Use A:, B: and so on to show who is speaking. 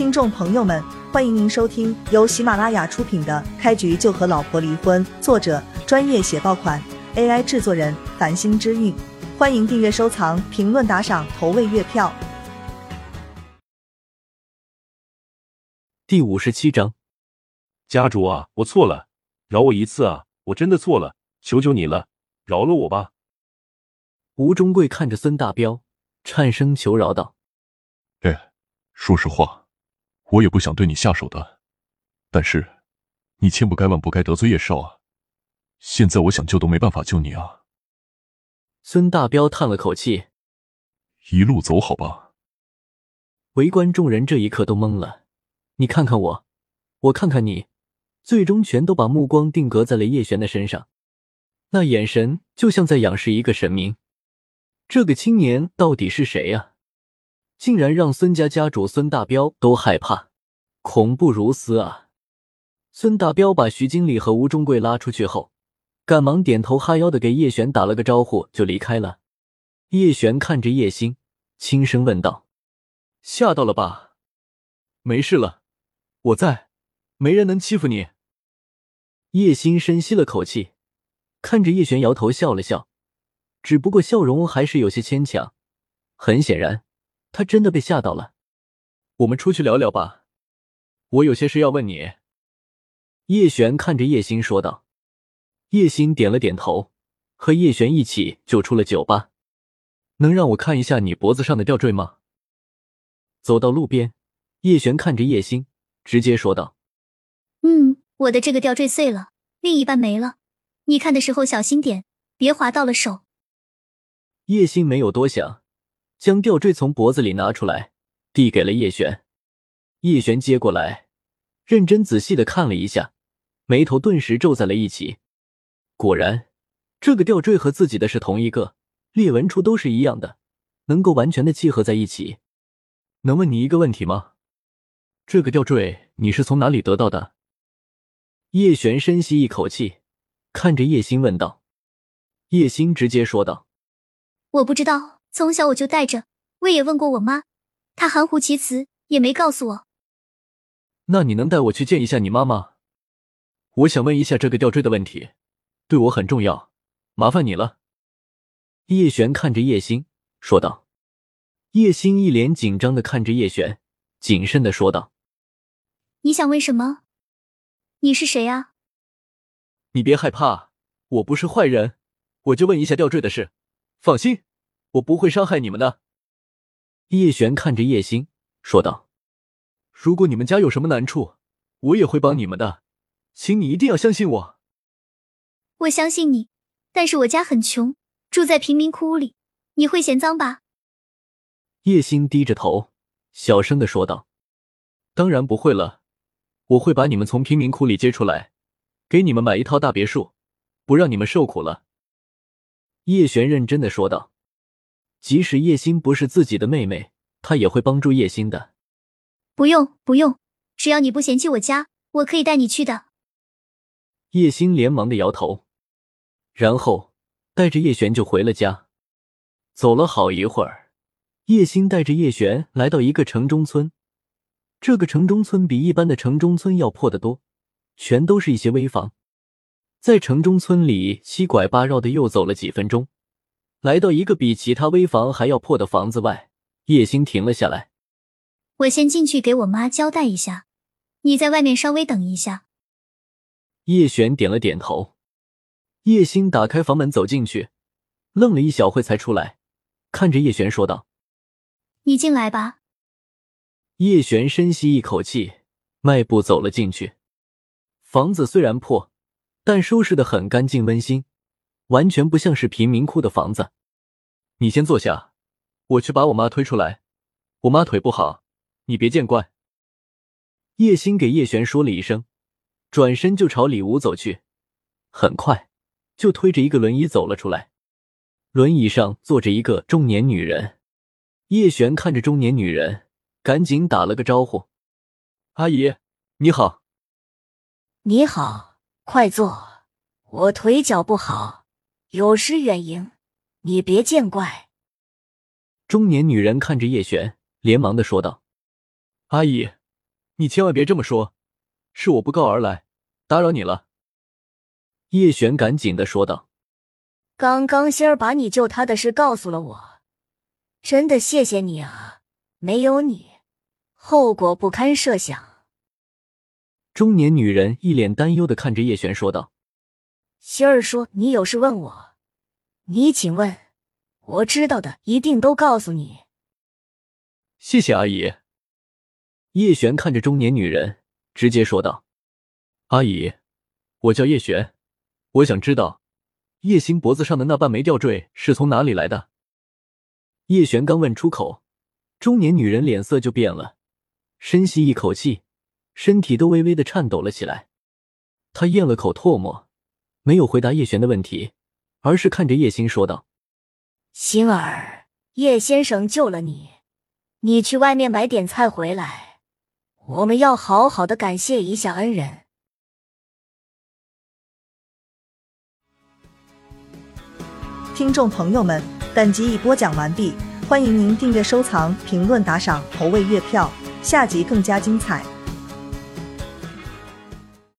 A: 听众朋友们，欢迎您收听由喜马拉雅出品的《开局就和老婆离婚》，作者专业写爆款，AI 制作人繁星之韵。欢迎订阅、收藏、评论、打赏、投喂月票。
B: 第五十七章，
C: 家主啊，我错了，饶我一次啊！我真的错了，求求你了，饶了我吧！
B: 吴中贵看着孙大彪，颤声求饶道：“
D: 哎，说实话，我也不想对你下手的，但是你千不该万不该得罪叶少啊！现在我想救都没办法救你啊！”
B: 孙大彪叹了口气：“
D: 一路走好吧。”
B: 围观众人这一刻都懵了。你看看我，我看看你，最终全都把目光定格在了叶璇的身上，那眼神就像在仰视一个神明。这个青年到底是谁呀？竟然让孙家家主孙大彪都害怕，恐怖如斯啊！孙大彪把徐经理和吴中贵拉出去后，赶忙点头哈腰的给叶璇打了个招呼，就离开了。叶璇看着叶星，轻声问道：“吓到了吧？没事了。”我在，没人能欺负你。叶星深吸了口气，看着叶璇摇头笑了笑，只不过笑容还是有些牵强。很显然，他真的被吓到了。我们出去聊聊吧，我有些事要问你。叶璇看着叶星说道。叶星点了点头，和叶璇一起就出了酒吧。能让我看一下你脖子上的吊坠吗？走到路边，叶璇看着叶星。直接说道：“
E: 嗯，我的这个吊坠碎了，另一半没了。你看的时候小心点，别划到了手。”
B: 叶星没有多想，将吊坠从脖子里拿出来，递给了叶璇。叶璇接过来，认真仔细的看了一下，眉头顿时皱在了一起。果然，这个吊坠和自己的是同一个，裂纹处都是一样的，能够完全的契合在一起。能问你一个问题吗？这个吊坠你是从哪里得到的？叶璇深吸一口气，看着叶星问道。叶星直接说道：“
E: 我不知道，从小我就带着，我也问过我妈，她含糊其辞，也没告诉我。”
B: 那你能带我去见一下你妈吗？我想问一下这个吊坠的问题，对我很重要，麻烦你了。叶璇看着叶星说道。叶星一脸紧张的看着叶璇，谨慎的说道。
E: 你想问什么？你是谁啊？
B: 你别害怕，我不是坏人，我就问一下吊坠的事。放心，我不会伤害你们的。叶璇看着叶星说道：“如果你们家有什么难处，我也会帮你们的，请你一定要相信我。”
E: 我相信你，但是我家很穷，住在贫民窟里，你会嫌脏吧？
B: 叶星低着头，小声的说道：“当然不会了。”我会把你们从贫民窟里接出来，给你们买一套大别墅，不让你们受苦了。”叶璇认真的说道。即使叶心不是自己的妹妹，他也会帮助叶心的。
E: 不用，不用，只要你不嫌弃我家，我可以带你去的。
B: 叶心连忙的摇头，然后带着叶璇就回了家。走了好一会儿，叶心带着叶璇来到一个城中村。这个城中村比一般的城中村要破得多，全都是一些危房。在城中村里七拐八绕的又走了几分钟，来到一个比其他危房还要破的房子外，叶星停了下来。
E: 我先进去给我妈交代一下，你在外面稍微等一下。
B: 叶璇点了点头。叶星打开房门走进去，愣了一小会才出来，看着叶璇说道：“
E: 你进来吧。”
B: 叶璇深吸一口气，迈步走了进去。房子虽然破，但收拾的很干净温馨，完全不像是贫民窟的房子。你先坐下，我去把我妈推出来。我妈腿不好，你别见怪。叶星给叶璇说了一声，转身就朝里屋走去。很快，就推着一个轮椅走了出来。轮椅上坐着一个中年女人。叶璇看着中年女人。赶紧打了个招呼：“阿姨，你好。”“
F: 你好，快坐。我腿脚不好，有失远迎，你别见怪。”
B: 中年女人看着叶璇，连忙的说道：“阿姨，你千万别这么说，是我不告而来，打扰你了。”叶璇赶紧的说道：“
F: 刚刚仙儿把你救他的事告诉了我，真的谢谢你啊！没有你，后果不堪设想。”
B: 中年女人一脸担忧的看着叶璇说道：“
F: 仙儿说你有事问我，你请问，我知道的一定都告诉你。”
B: 谢谢阿姨。叶璇看着中年女人，直接说道：“阿姨，我叫叶璇。”我想知道，叶星脖子上的那半枚吊坠是从哪里来的？叶璇刚问出口，中年女人脸色就变了，深吸一口气，身体都微微的颤抖了起来。她咽了口唾沫，没有回答叶璇的问题，而是看着叶星说道：“
F: 星儿，叶先生救了你，你去外面买点菜回来，我们要好好的感谢一下恩人。”
A: 听众朋友们，本集已播讲完毕，欢迎您订阅、收藏、评论、打赏、投喂月票，下集更加精彩。